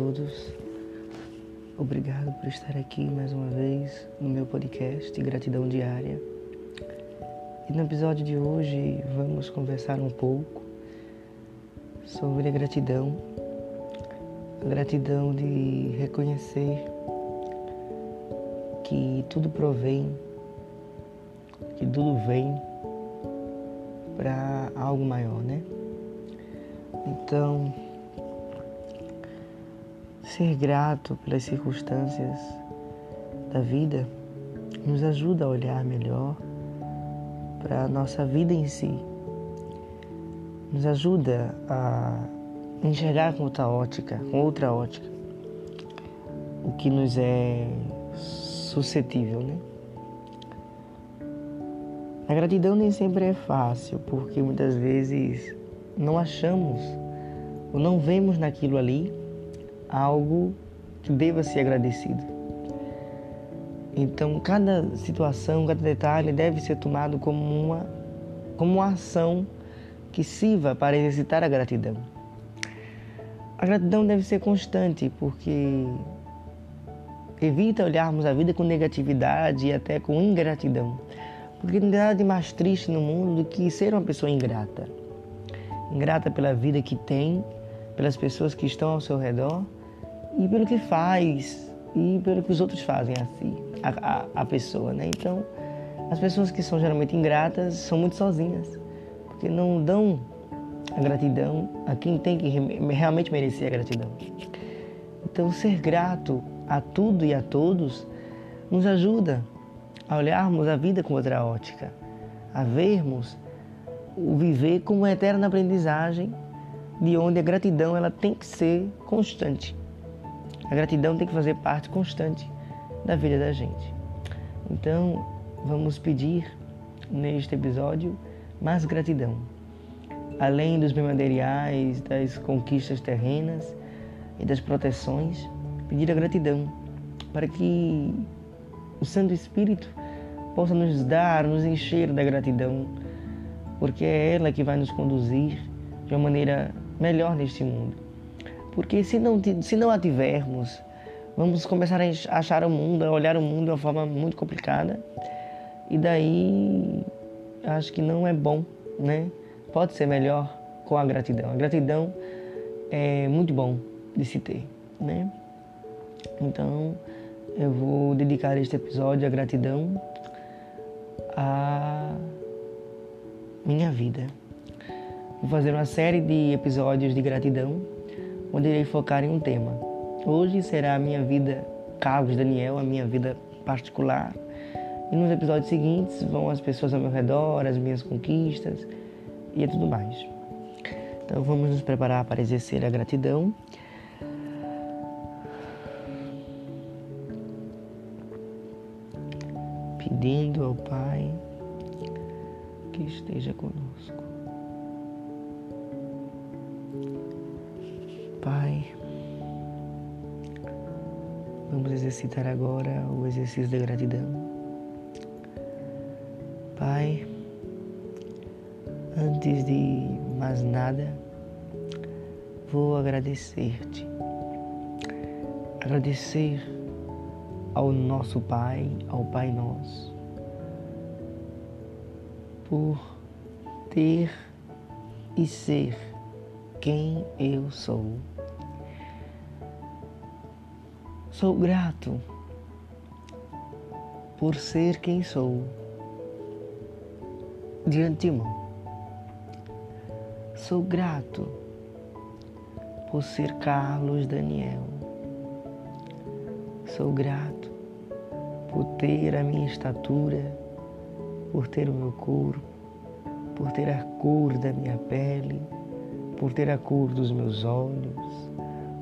todos. Obrigado por estar aqui mais uma vez no meu podcast Gratidão Diária. E no episódio de hoje vamos conversar um pouco sobre a gratidão. A gratidão de reconhecer que tudo provém, que tudo vem para algo maior, né? Então, ser grato pelas circunstâncias da vida nos ajuda a olhar melhor para a nossa vida em si. Nos ajuda a enxergar com outra ótica, com outra ótica, o que nos é suscetível, né? A gratidão nem sempre é fácil, porque muitas vezes não achamos ou não vemos naquilo ali algo que deva ser agradecido. Então, cada situação, cada detalhe deve ser tomado como uma, como uma ação que sirva para exercitar a gratidão. A gratidão deve ser constante, porque evita olharmos a vida com negatividade e até com ingratidão. Porque não tem nada de mais triste no mundo do que ser uma pessoa ingrata. Ingrata pela vida que tem, pelas pessoas que estão ao seu redor e pelo que faz e pelo que os outros fazem a si, a, a, a pessoa, né? Então, as pessoas que são geralmente ingratas são muito sozinhas, porque não dão a gratidão a quem tem que realmente merecer a gratidão. Então, ser grato a tudo e a todos nos ajuda a olharmos a vida com outra ótica, a vermos o viver como uma eterna aprendizagem, de onde a gratidão ela tem que ser constante. A gratidão tem que fazer parte constante da vida da gente. Então, vamos pedir neste episódio mais gratidão. Além dos bem materiais, das conquistas terrenas e das proteções, pedir a gratidão para que o Santo Espírito possa nos dar, nos encher da gratidão, porque é ela que vai nos conduzir de uma maneira melhor neste mundo. Porque se não, se não a tivermos, vamos começar a achar o mundo, a olhar o mundo de uma forma muito complicada. E daí acho que não é bom, né? Pode ser melhor com a gratidão. A gratidão é muito bom de se ter, né? Então eu vou dedicar este episódio à gratidão à minha vida. Vou fazer uma série de episódios de gratidão onde irei focar em um tema. Hoje será a minha vida, Carlos Daniel, a minha vida particular. E nos episódios seguintes vão as pessoas ao meu redor, as minhas conquistas e tudo mais. Então vamos nos preparar para exercer a gratidão. Pedindo ao Pai que esteja conosco. Pai, vamos exercitar agora o exercício da gratidão. Pai, antes de mais nada, vou agradecer-te. Agradecer ao nosso Pai, ao Pai Nosso, por ter e ser quem eu sou. Sou grato por ser quem sou de antemão. Sou grato por ser Carlos Daniel. Sou grato por ter a minha estatura, por ter o meu corpo, por ter a cor da minha pele por ter a cor dos meus olhos,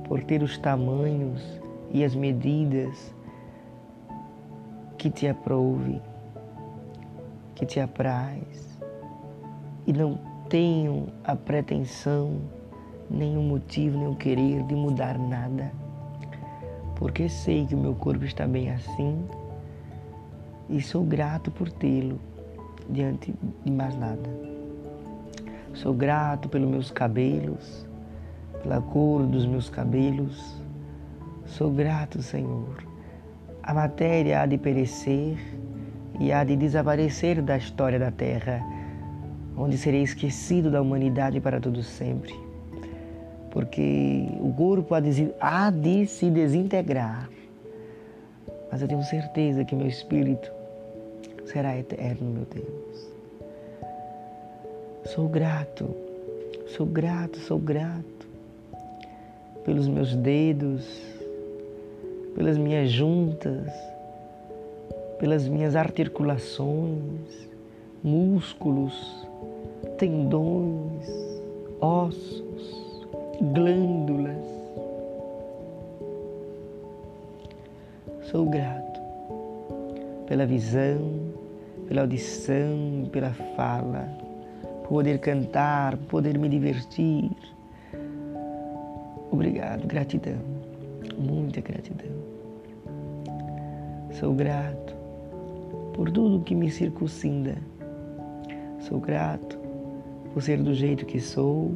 por ter os tamanhos e as medidas que te aprouve, que te apraz, e não tenho a pretensão, nenhum motivo, nenhum querer de mudar nada, porque sei que o meu corpo está bem assim e sou grato por tê-lo diante de mais nada. Sou grato pelos meus cabelos, pela cor dos meus cabelos, Sou grato, Senhor. A matéria há de perecer e há de desaparecer da história da terra, onde serei esquecido da humanidade para todo sempre. Porque o corpo há de, há de se desintegrar, mas eu tenho certeza que meu espírito será eterno, meu Deus. Sou grato, sou grato, sou grato pelos meus dedos, pelas minhas juntas, pelas minhas articulações, músculos, tendões, ossos, glândulas. Sou grato pela visão, pela audição, pela fala, poder cantar, poder me divertir. Obrigado, gratidão, muita gratidão. Sou grato por tudo que me circuncinda. Sou grato por ser do jeito que sou,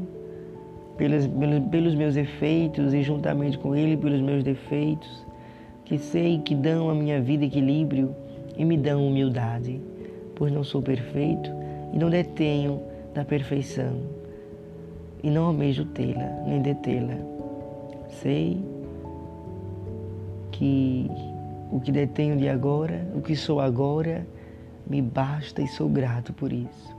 pelos, pelos, pelos meus efeitos e juntamente com Ele pelos meus defeitos, que sei que dão à minha vida equilíbrio e me dão humildade, pois não sou perfeito e não detenho da perfeição e não almejo tê-la nem detê-la. Sei que o que detenho de agora, o que sou agora, me basta e sou grato por isso.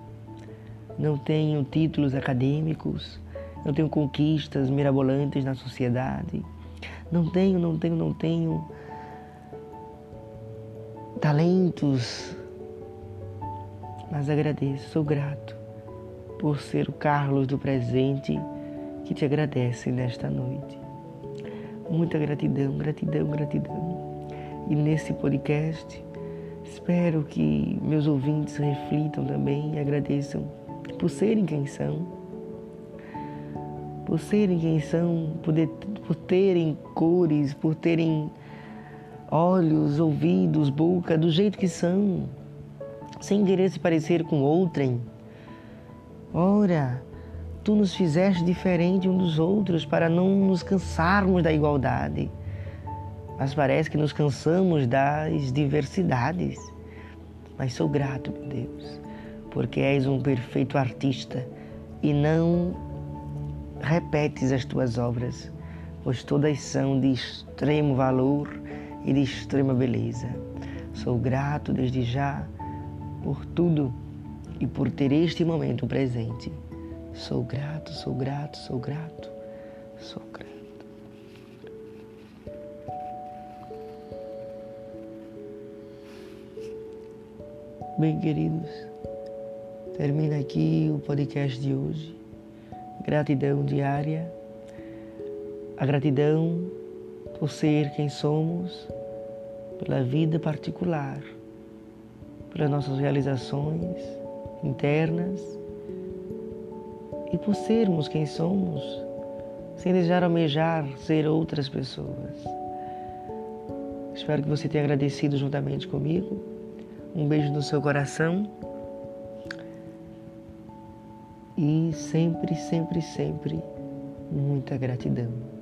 Não tenho títulos acadêmicos, não tenho conquistas mirabolantes na sociedade, não tenho, não tenho, não tenho talentos, mas agradeço, sou grato por ser o Carlos do presente que te agradece nesta noite. Muita gratidão, gratidão, gratidão. E nesse podcast, espero que meus ouvintes reflitam também e agradeçam por serem quem são, por serem quem são, por, por terem cores, por terem olhos, ouvidos, boca, do jeito que são, sem querer se parecer com outrem. Ora, tu nos fizeste diferente um dos outros para não nos cansarmos da igualdade mas parece que nos cansamos das diversidades. Mas sou grato, meu Deus, porque és um perfeito artista e não repetes as tuas obras, pois todas são de extremo valor e de extrema beleza. Sou grato desde já por tudo e por ter este momento presente. Sou grato, sou grato, sou grato, sou grato. Bem, queridos, termina aqui o podcast de hoje. Gratidão diária. A gratidão por ser quem somos, pela vida particular, pelas nossas realizações internas e por sermos quem somos, sem desejar almejar ser outras pessoas. Espero que você tenha agradecido juntamente comigo um beijo no seu coração. E sempre, sempre, sempre muita gratidão.